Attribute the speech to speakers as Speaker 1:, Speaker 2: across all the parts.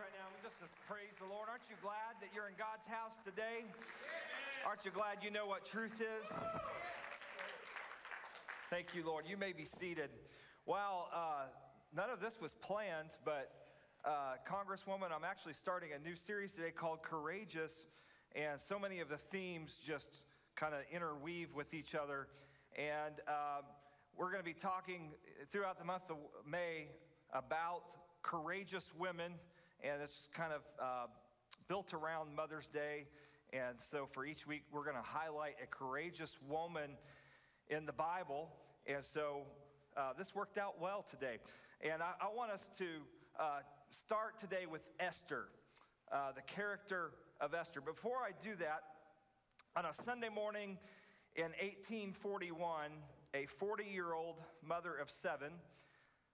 Speaker 1: right now. Just to praise the Lord. Aren't you glad that you're in God's house today? Aren't you glad you know what truth is? Thank you, Lord. You may be seated. Well, uh, none of this was planned, but uh, Congresswoman, I'm actually starting a new series today called Courageous, and so many of the themes just kind of interweave with each other. And um, we're going to be talking throughout the month of May about courageous women, and it's kind of uh, built around Mother's Day. And so for each week, we're going to highlight a courageous woman in the Bible. And so uh, this worked out well today. And I, I want us to uh, start today with Esther, uh, the character of Esther. Before I do that, on a Sunday morning in 1841, a 40 year old mother of seven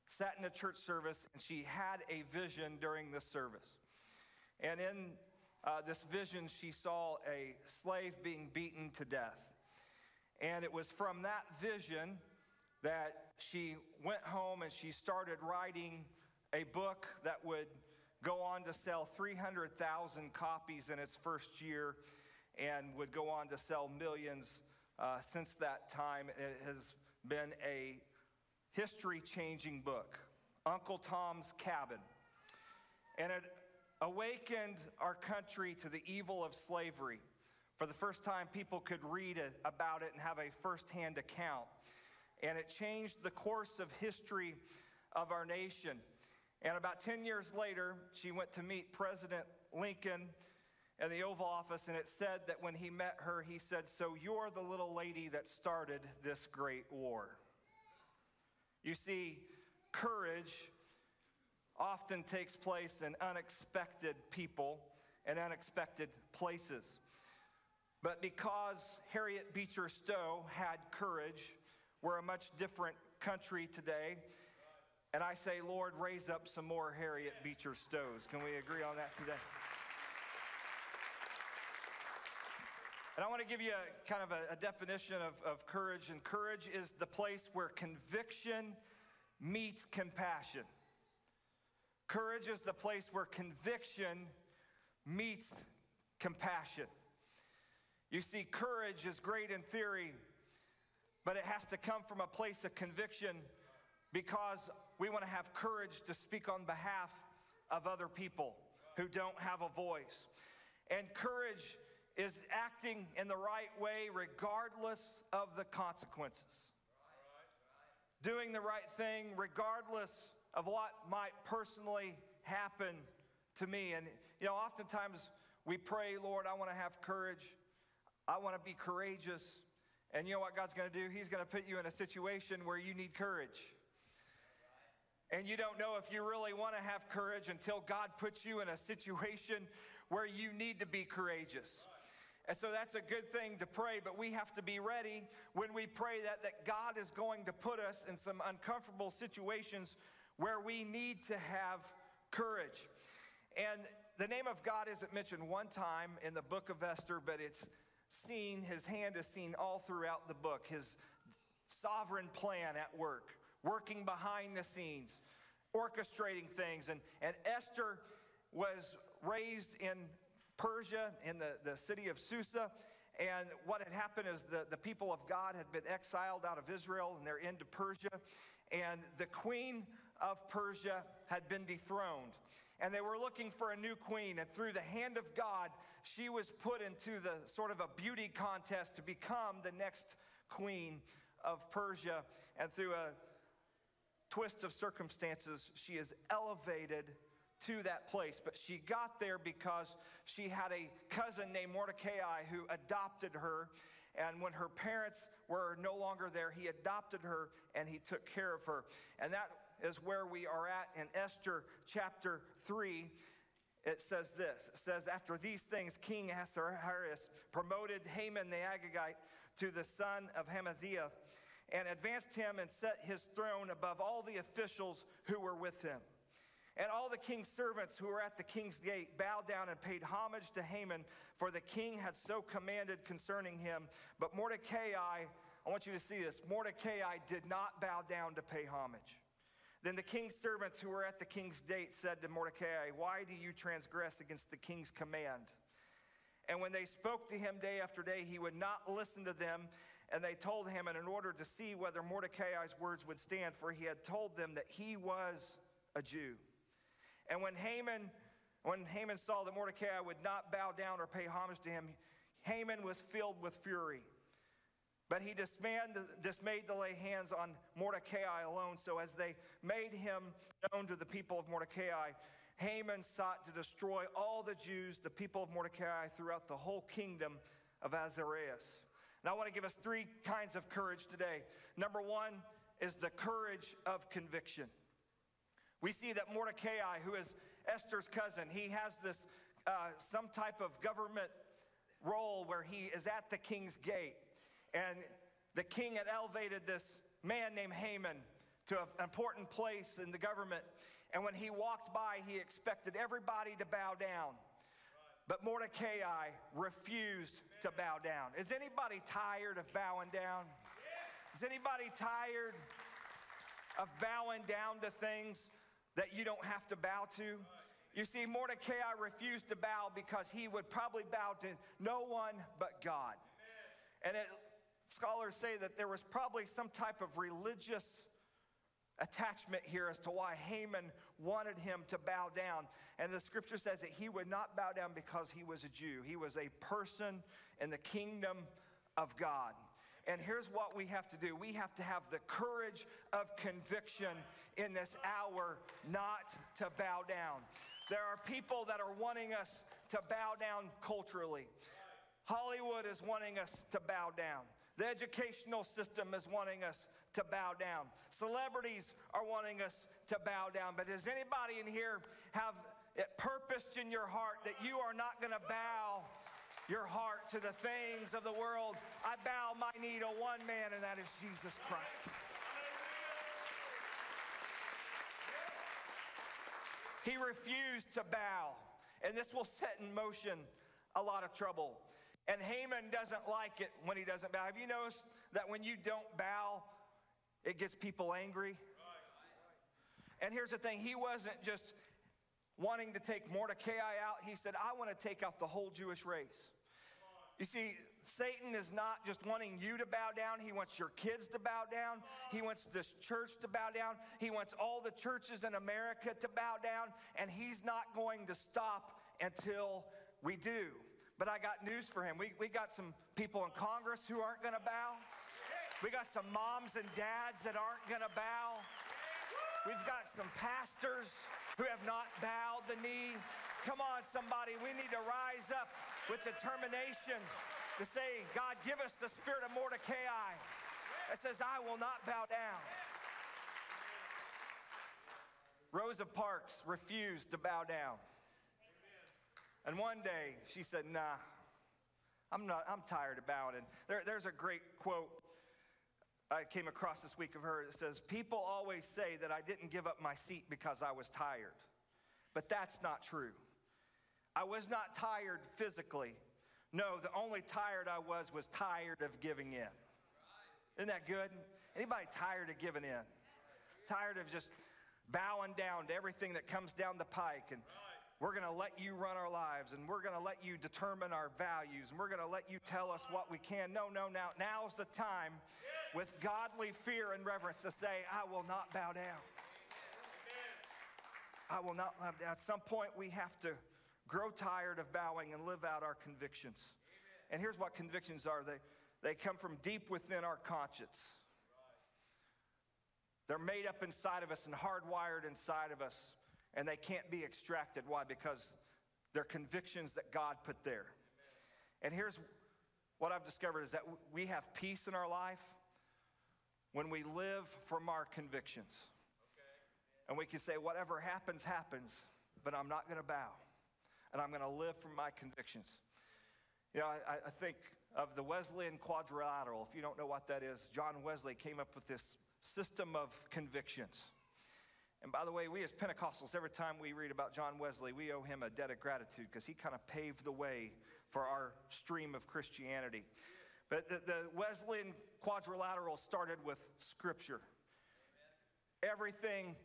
Speaker 1: sat in a church service and she had a vision during this service. And in uh, this vision, she saw a slave being beaten to death. And it was from that vision that she went home and she started writing a book that would go on to sell 300,000 copies in its first year and would go on to sell millions uh, since that time. It has been a history changing book, Uncle Tom's Cabin. And it awakened our country to the evil of slavery. For the first time, people could read about it and have a firsthand account. And it changed the course of history of our nation. And about 10 years later, she went to meet President Lincoln in the Oval Office, and it said that when he met her, he said, So you're the little lady that started this great war. You see, courage often takes place in unexpected people and unexpected places. But because Harriet Beecher Stowe had courage, we're a much different country today. And I say, Lord, raise up some more Harriet Beecher Stowes. Can we agree on that today? And I want to give you a, kind of a, a definition of, of courage. And courage is the place where conviction meets compassion. Courage is the place where conviction meets compassion. You see, courage is great in theory, but it has to come from a place of conviction because we want to have courage to speak on behalf of other people who don't have a voice. And courage is acting in the right way regardless of the consequences. Doing the right thing regardless of what might personally happen to me. And, you know, oftentimes we pray, Lord, I want to have courage. I want to be courageous. And you know what God's going to do? He's going to put you in a situation where you need courage. And you don't know if you really want to have courage until God puts you in a situation where you need to be courageous. And so that's a good thing to pray, but we have to be ready when we pray that, that God is going to put us in some uncomfortable situations where we need to have courage. And the name of God isn't mentioned one time in the book of Esther, but it's seen, his hand is seen all throughout the book, his sovereign plan at work, working behind the scenes, orchestrating things. And, and Esther was raised in Persia, in the, the city of Susa. And what had happened is the, the people of God had been exiled out of Israel and they're into Persia. And the queen of Persia had been dethroned. And they were looking for a new queen. And through the hand of God, she was put into the sort of a beauty contest to become the next queen of Persia. And through a twist of circumstances, she is elevated to that place. But she got there because she had a cousin named Mordecai who adopted her. And when her parents were no longer there, he adopted her and he took care of her. And that is where we are at in Esther chapter 3. It says this It says, After these things, King Ahasuerus promoted Haman the Agagite to the son of Hammedatha and advanced him and set his throne above all the officials who were with him. And all the king's servants who were at the king's gate bowed down and paid homage to Haman, for the king had so commanded concerning him. But Mordecai, I want you to see this Mordecai did not bow down to pay homage. Then the king's servants who were at the king's gate said to Mordecai, Why do you transgress against the king's command? And when they spoke to him day after day, he would not listen to them. And they told him, and in order to see whether Mordecai's words would stand, for he had told them that he was a Jew. And when Haman, when Haman saw that Mordecai would not bow down or pay homage to him, Haman was filled with fury. But he dismayed, dismayed to lay hands on Mordecai alone. So as they made him known to the people of Mordecai, Haman sought to destroy all the Jews, the people of Mordecai, throughout the whole kingdom of Ahasuerus. And I want to give us three kinds of courage today. Number one is the courage of conviction. We see that Mordecai, who is Esther's cousin, he has this uh, some type of government role where he is at the king's gate. And the king had elevated this man named Haman to an important place in the government. And when he walked by, he expected everybody to bow down. But Mordecai refused to bow down. Is anybody tired of bowing down? Is anybody tired of bowing down to things that you don't have to bow to? You see, Mordecai refused to bow because he would probably bow to no one but God. And it, scholars say that there was probably some type of religious attachment here as to why Haman wanted him to bow down. And the scripture says that he would not bow down because he was a Jew, he was a person in the kingdom of God. And here's what we have to do we have to have the courage of conviction in this hour not to bow down. There are people that are wanting us to bow down culturally. Hollywood is wanting us to bow down. The educational system is wanting us to bow down. Celebrities are wanting us to bow down. But does anybody in here have it purposed in your heart that you are not going to bow your heart to the things of the world? I bow my knee to one man, and that is Jesus Christ. He refused to bow. And this will set in motion a lot of trouble. And Haman doesn't like it when he doesn't bow. Have you noticed that when you don't bow, it gets people angry? And here's the thing he wasn't just wanting to take Mordecai out, he said, I want to take out the whole Jewish race. You see, Satan is not just wanting you to bow down, he wants your kids to bow down. He wants this church to bow down. He wants all the churches in America to bow down, and he's not going to stop until we do. But I got news for him. We, we got some people in Congress who aren't going to bow. We got some moms and dads that aren't going to bow. We've got some pastors who have not bowed the knee. Come on, somebody. We need to rise up with determination to say, God, give us the spirit of Mordecai that says, I will not bow down. Rosa Parks refused to bow down. And one day she said, Nah, I'm, not, I'm tired of bowing. And there, there's a great quote I came across this week of her. It says, People always say that I didn't give up my seat because I was tired. But that's not true. I was not tired physically. No, the only tired I was was tired of giving in. Isn't that good? Anybody tired of giving in? Tired of just bowing down to everything that comes down the pike and we're going to let you run our lives and we're going to let you determine our values and we're going to let you tell us what we can. No, no, now now's the time with godly fear and reverence to say, I will not bow down. I will not. At some point we have to grow tired of bowing and live out our convictions. Amen. And here's what convictions are they, they come from deep within our conscience. They're made up inside of us and hardwired inside of us, and they can't be extracted. Why? Because they're convictions that God put there. And here's what I've discovered is that we have peace in our life when we live from our convictions. And we can say, whatever happens, happens, but I'm not going to bow and I'm going to live from my convictions. You know, I, I think of the Wesleyan quadrilateral. If you don't know what that is, John Wesley came up with this system of convictions. And by the way, we as Pentecostals, every time we read about John Wesley, we owe him a debt of gratitude because he kind of paved the way for our stream of Christianity. But the, the Wesleyan quadrilateral started with Scripture. Everything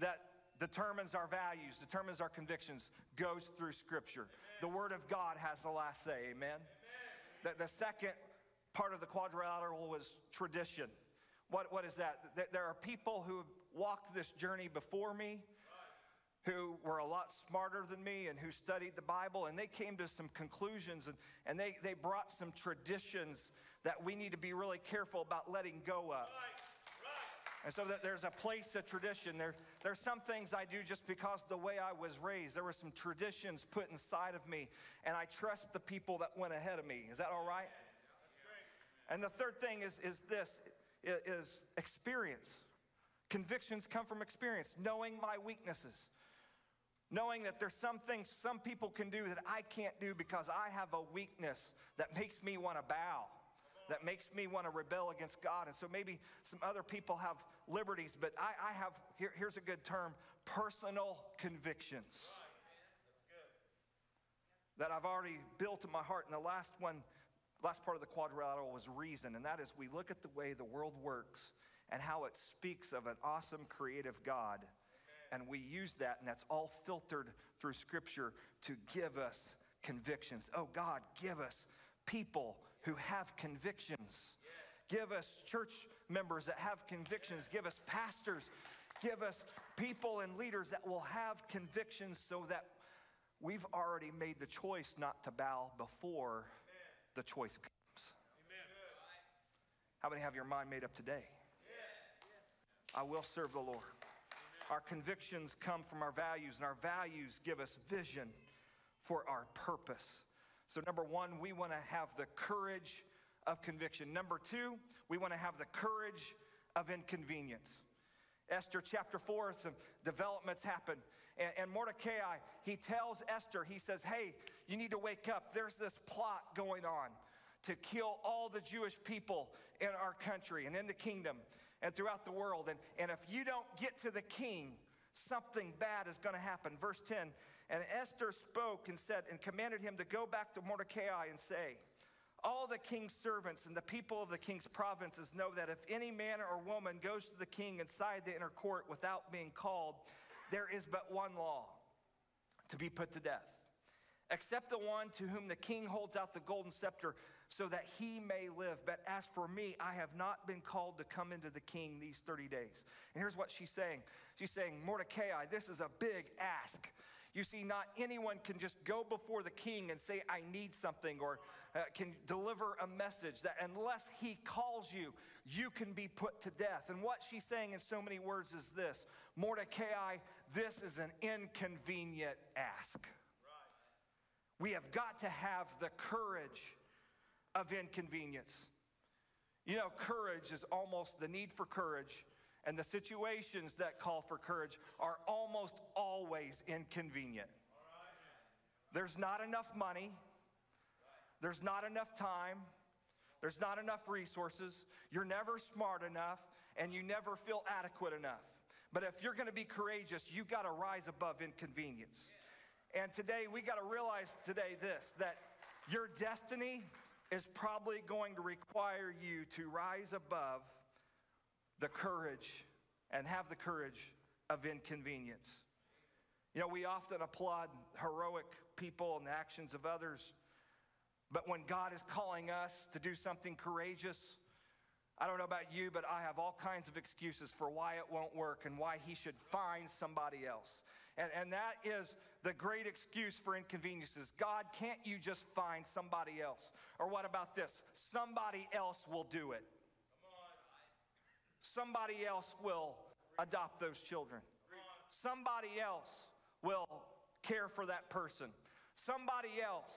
Speaker 1: that determines our values, determines our convictions, goes through Scripture. The Word of God has the last say. Amen. The, the second part of the quadrilateral was tradition. What, what is that? There are people who have walked this journey before me who were a lot smarter than me and who studied the Bible, and they came to some conclusions and, and they, they brought some traditions that we need to be really careful about letting go of. And so there's a place of tradition. There, there's some things I do just because the way I was raised. There were some traditions put inside of me, and I trust the people that went ahead of me. Is that all right? And the third thing is, is this is experience. Convictions come from experience, knowing my weaknesses. Knowing that there's some things some people can do that I can't do because I have a weakness that makes me want to bow, that makes me want to rebel against God. And so maybe some other people have liberties, but I, I have, here, here's a good term personal convictions that I've already built in my heart. And the last one, last part of the quadrilateral was reason, and that is we look at the way the world works and how it speaks of an awesome creative God and we use that, and that's all filtered through Scripture to give us convictions. Oh, God, give us people who have convictions. Give us church members that have convictions. Give us pastors. Give us people and leaders that will have convictions so that we've already made the choice not to bow before the choice comes. How many have your mind made up today? I will serve the Lord. Our convictions come from our values, and our values give us vision for our purpose. So, number one, we want to have the courage of conviction. Number two, we want to have the courage of inconvenience. Esther chapter 4, some developments happen. And, and, Mordecai, he tells Esther, he says, Hey, you need to wake up. There's this plot going on to kill all the Jewish people in our country and in the kingdom and throughout the world. And, and if you don't get to the king, something bad is going to happen. Verse 10 And Esther spoke and said, and commanded him to go back to Mordecai and say, all the king's servants and the people of the king's provinces know that if any man or woman goes to the king inside the inner court without being called, there is but one law to be put to death, except the one to whom the king holds out the golden scepter so that he may live. But as for me, I have not been called to come into the king these 30 days. And here's what she's saying She's saying, Mordecai, this is a big ask. You see, not anyone can just go before the king and say, I need something, or uh, can deliver a message that unless he calls you, you can be put to death. And what she's saying in so many words is this Mordecai, this is an inconvenient ask. Right. We have got to have the courage of inconvenience. You know, courage is almost the need for courage, and the situations that call for courage are almost always inconvenient. There's not enough money, there's not enough time, there's not enough resources, you're never smart enough, and you never feel adequate enough. But if you're gonna be courageous, you gotta rise above inconvenience. And today, we gotta realize today this that your destiny is probably going to require you to rise above the courage and have the courage of inconvenience. You know, we often applaud heroic people and the actions of others, but when God is calling us to do something courageous, I don't know about you, but I have all kinds of excuses for why it won't work and why He should find somebody else. And, and that is the great excuse for inconveniences. God, can't you just find somebody else? Or what about this? Somebody else will do it. Somebody else will adopt those children. Somebody else will care for that person. Somebody else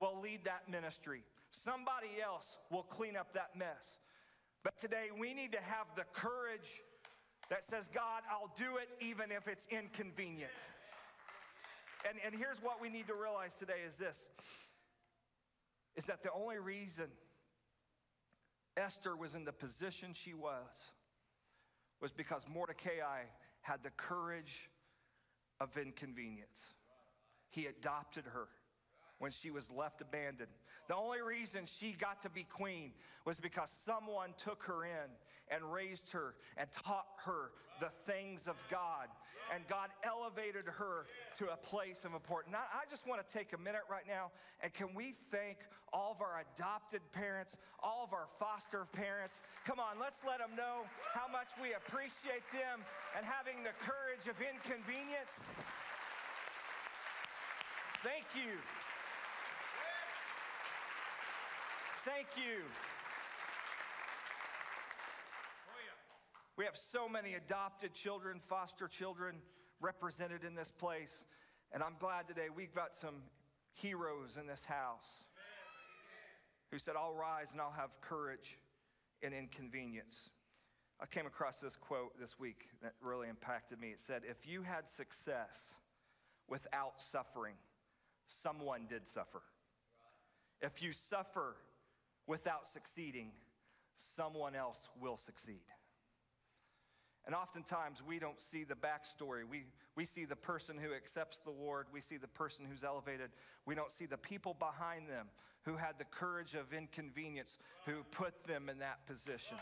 Speaker 1: will lead that ministry. Somebody else will clean up that mess. But today we need to have the courage that says, God, I'll do it even if it's inconvenient. And, and here's what we need to realize today is this is that the only reason Esther was in the position she was was because Mordecai had the courage of inconvenience. He adopted her. When she was left abandoned. The only reason she got to be queen was because someone took her in and raised her and taught her the things of God. And God elevated her to a place of importance. I just want to take a minute right now and can we thank all of our adopted parents, all of our foster parents? Come on, let's let them know how much we appreciate them and having the courage of inconvenience. Thank you. Thank you. We have so many adopted children, foster children represented in this place. And I'm glad today we've got some heroes in this house who said, I'll rise and I'll have courage in inconvenience. I came across this quote this week that really impacted me. It said, If you had success without suffering, someone did suffer. If you suffer without succeeding, someone else will succeed. And oftentimes we don't see the backstory. We, we see the person who accepts the Lord, we see the person who's elevated. We don't see the people behind them who had the courage of inconvenience, who put them in that position.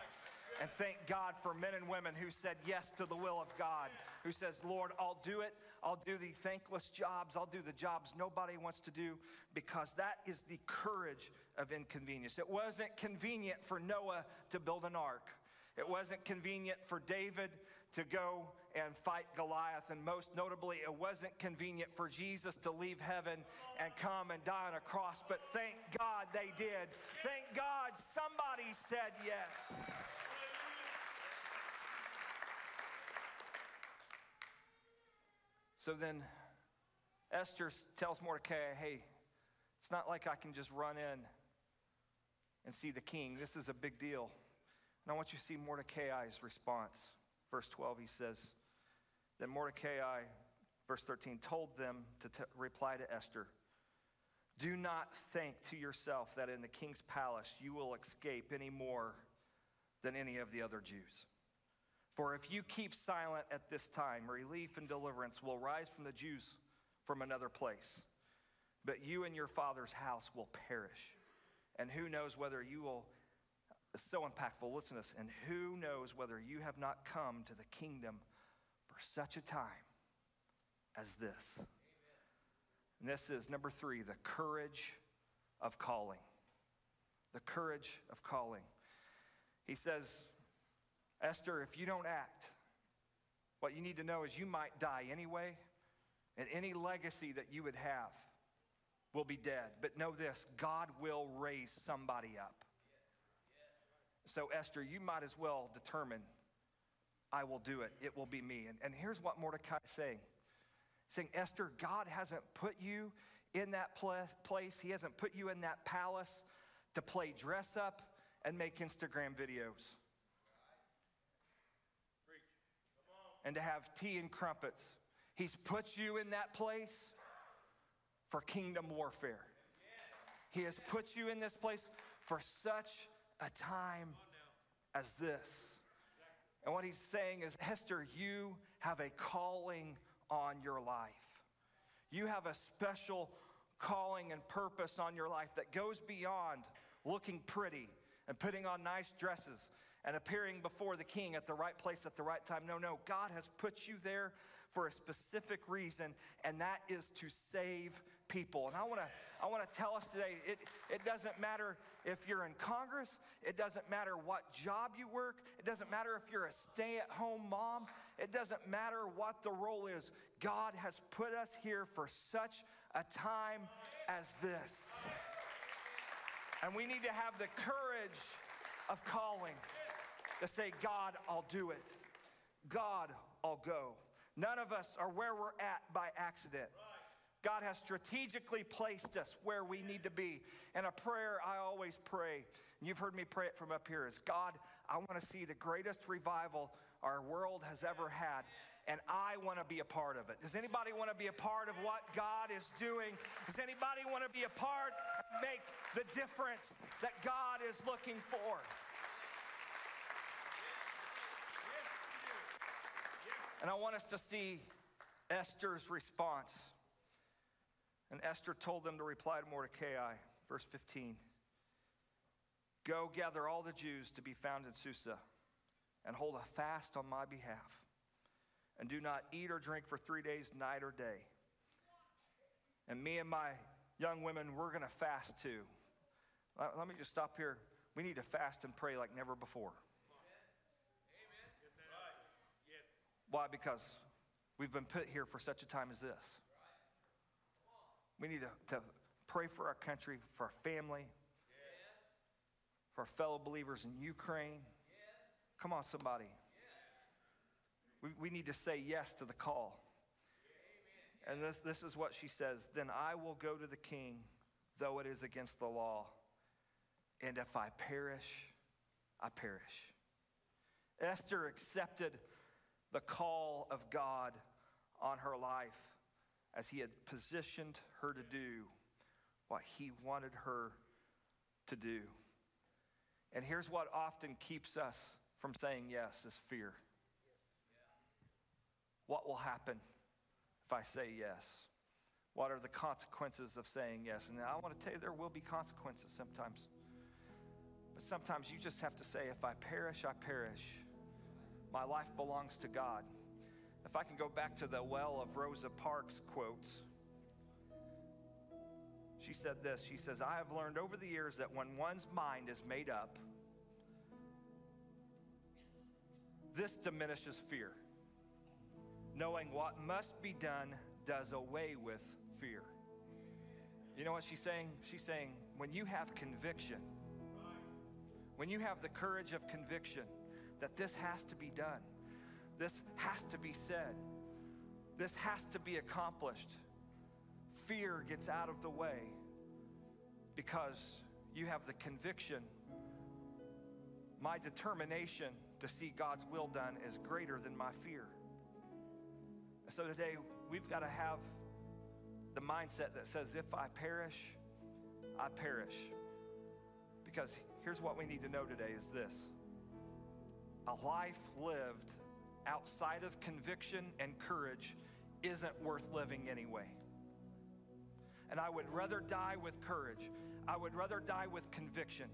Speaker 1: And thank God for men and women who said yes to the will of God, who says, Lord, I'll do it. I'll do the thankless jobs. I'll do the jobs nobody wants to do because that is the courage of inconvenience. It wasn't convenient for Noah to build an ark. It wasn't convenient for David to go and fight Goliath. And most notably, it wasn't convenient for Jesus to leave heaven and come and die on a cross. But thank God they did. Thank God somebody said yes. So then Esther tells Mordecai, hey, it's not like I can just run in and see the king. This is a big deal. And I want you to see Mordecai's response. Verse 12, he says, Then Mordecai, verse 13, told them to t- reply to Esther Do not think to yourself that in the king's palace you will escape any more than any of the other Jews. For if you keep silent at this time, relief and deliverance will rise from the Jews from another place. But you and your father's house will perish. And who knows whether you will so impactful. Listen to this. And who knows whether you have not come to the kingdom for such a time as this? And this is number three the courage of calling. The courage of calling. He says, Esther, if you don't act, what you need to know is you might die anyway, and any legacy that you would have will be dead. But know this God will raise somebody up. So, Esther, you might as well determine, I will do it. It will be me. And, and here's what Mordecai is saying saying, Esther, God hasn't put you in that place, He hasn't put you in that palace to play dress up and make Instagram videos. And to have tea and crumpets. He's put you in that place for kingdom warfare. He has put you in this place for such a time as this. And what he's saying is, Esther, you have a calling on your life. You have a special calling and purpose on your life that goes beyond looking pretty and putting on nice dresses and appearing before the king at the right place at the right time. No, no, God has put you there for a specific reason, and that is to save people. And I want to I want to tell us today it, it doesn't matter if you're in Congress, it doesn't matter what job you work, it doesn't matter if you're a stay at home mom, it doesn't matter what the role is. God has put us here for such a time as this. And we need to have the courage of calling to say, God, I'll do it. God, I'll go. None of us are where we're at by accident. God has strategically placed us where we need to be. And a prayer I always pray, and you've heard me pray it from up here, is God, I want to see the greatest revival our world has ever had. And I want to be a part of it. Does anybody want to be a part of what God is doing? Does anybody want to be a part and make the difference that God is looking for? And I want us to see Esther's response. And Esther told them to reply to Mordecai, verse 15 Go gather all the Jews to be found in Susa and hold a fast on my behalf. And do not eat or drink for three days, night or day. And me and my young women, we're going to fast too. Let me just stop here. We need to fast and pray like never before. Amen. Why? Because we've been put here for such a time as this. We need to, to pray for our country, for our family, for our fellow believers in Ukraine. Come on, somebody. We, we need to say yes to the call. And this, this is what she says Then I will go to the king, though it is against the law. And if I perish, I perish. Esther accepted the call of God on her life as he had positioned her to do what he wanted her to do. And here's what often keeps us from saying yes is fear. What will happen if I say yes? What are the consequences of saying yes? And I want to tell you, there will be consequences sometimes. But sometimes you just have to say, if I perish, I perish. My life belongs to God. If I can go back to the well of Rosa Parks quotes, she said this She says, I have learned over the years that when one's mind is made up, this diminishes fear. Knowing what must be done does away with fear. You know what she's saying? She's saying, when you have conviction, when you have the courage of conviction that this has to be done, this has to be said, this has to be accomplished, fear gets out of the way because you have the conviction. My determination to see God's will done is greater than my fear. So today, we've got to have the mindset that says, if I perish, I perish. Because here's what we need to know today is this a life lived outside of conviction and courage isn't worth living anyway. And I would rather die with courage. I would rather die with conviction.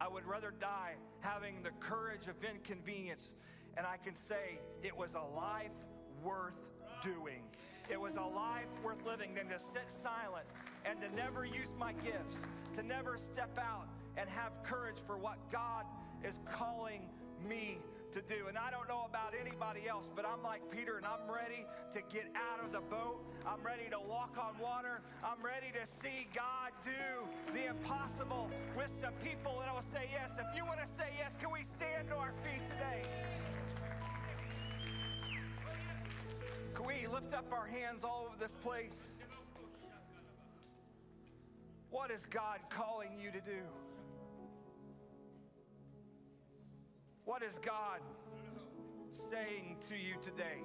Speaker 1: I would rather die having the courage of inconvenience. And I can say it was a life worth doing. It was a life worth living than to sit silent and to never use my gifts, to never step out and have courage for what God is calling me to do. And I don't know about anybody else, but I'm like Peter and I'm ready to get out of the boat. I'm ready to walk on water. I'm ready to see God do the impossible with some people that will say yes. If you want to say yes, can we stand to our feet today? Can we lift up our hands all over this place? What is God calling you to do? What is God saying to you today?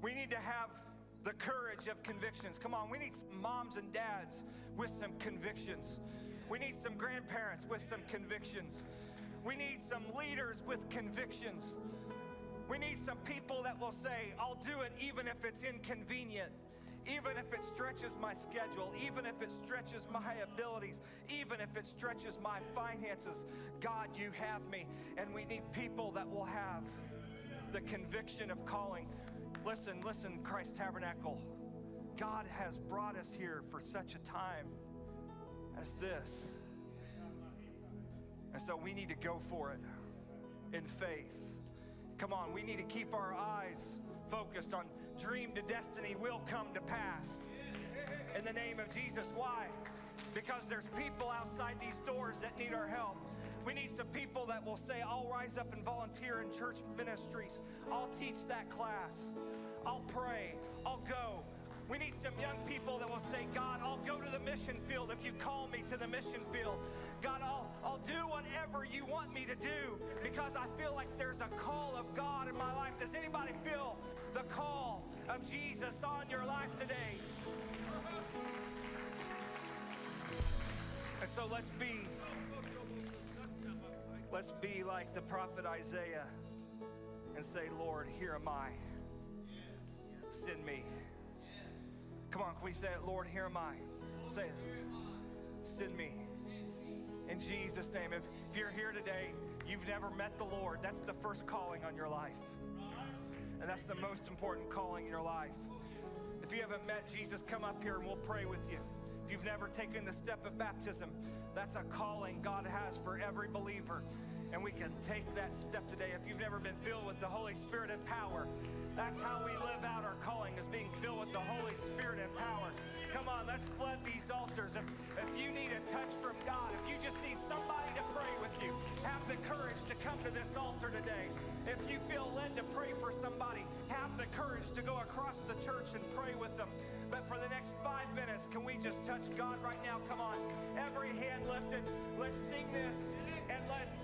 Speaker 1: We need to have the courage of convictions. Come on, we need some moms and dads with some convictions. We need some grandparents with some convictions. We need some leaders with convictions. We need some people that will say, I'll do it even if it's inconvenient even if it stretches my schedule, even if it stretches my abilities, even if it stretches my finances, God, you have me. And we need people that will have the conviction of calling. Listen, listen, Christ Tabernacle. God has brought us here for such a time as this. And so we need to go for it in faith. Come on, we need to keep our eyes focused on dream to destiny will come to pass. In the name of Jesus. Why? Because there's people outside these doors that need our help. We need some people that will say, I'll rise up and volunteer in church ministries. I'll teach that class. I'll pray. I'll go. We need some young people that will say, God, I'll go to the mission field if you call me to the mission field. God, I'll, I'll do whatever you want me to do because I feel like there's a call of God in my life. Does anybody feel the call of Jesus on your life today. And so let's be let's be like the prophet Isaiah and say, Lord, here am I. Send me. Come on, can we say it? Lord, here am I. Say it. Send me. In Jesus' name. If, if you're here today, you've never met the Lord, that's the first calling on your life. And that's the most important calling in your life. If you haven't met Jesus, come up here and we'll pray with you. If you've never taken the step of baptism, that's a calling God has for every believer. And we can take that step today. If you've never been filled with the Holy Spirit and power, that's how we live out our calling, is being filled with the Holy Spirit and power. Come on, let's flood these altars. If, if you need a touch from God, if you just need somebody to pray with you, have the courage to come to this altar today. If you feel led to pray for somebody, have the courage to go across the church and pray with them. But for the next five minutes, can we just touch God right now? Come on. Every hand lifted. Let's sing this and let's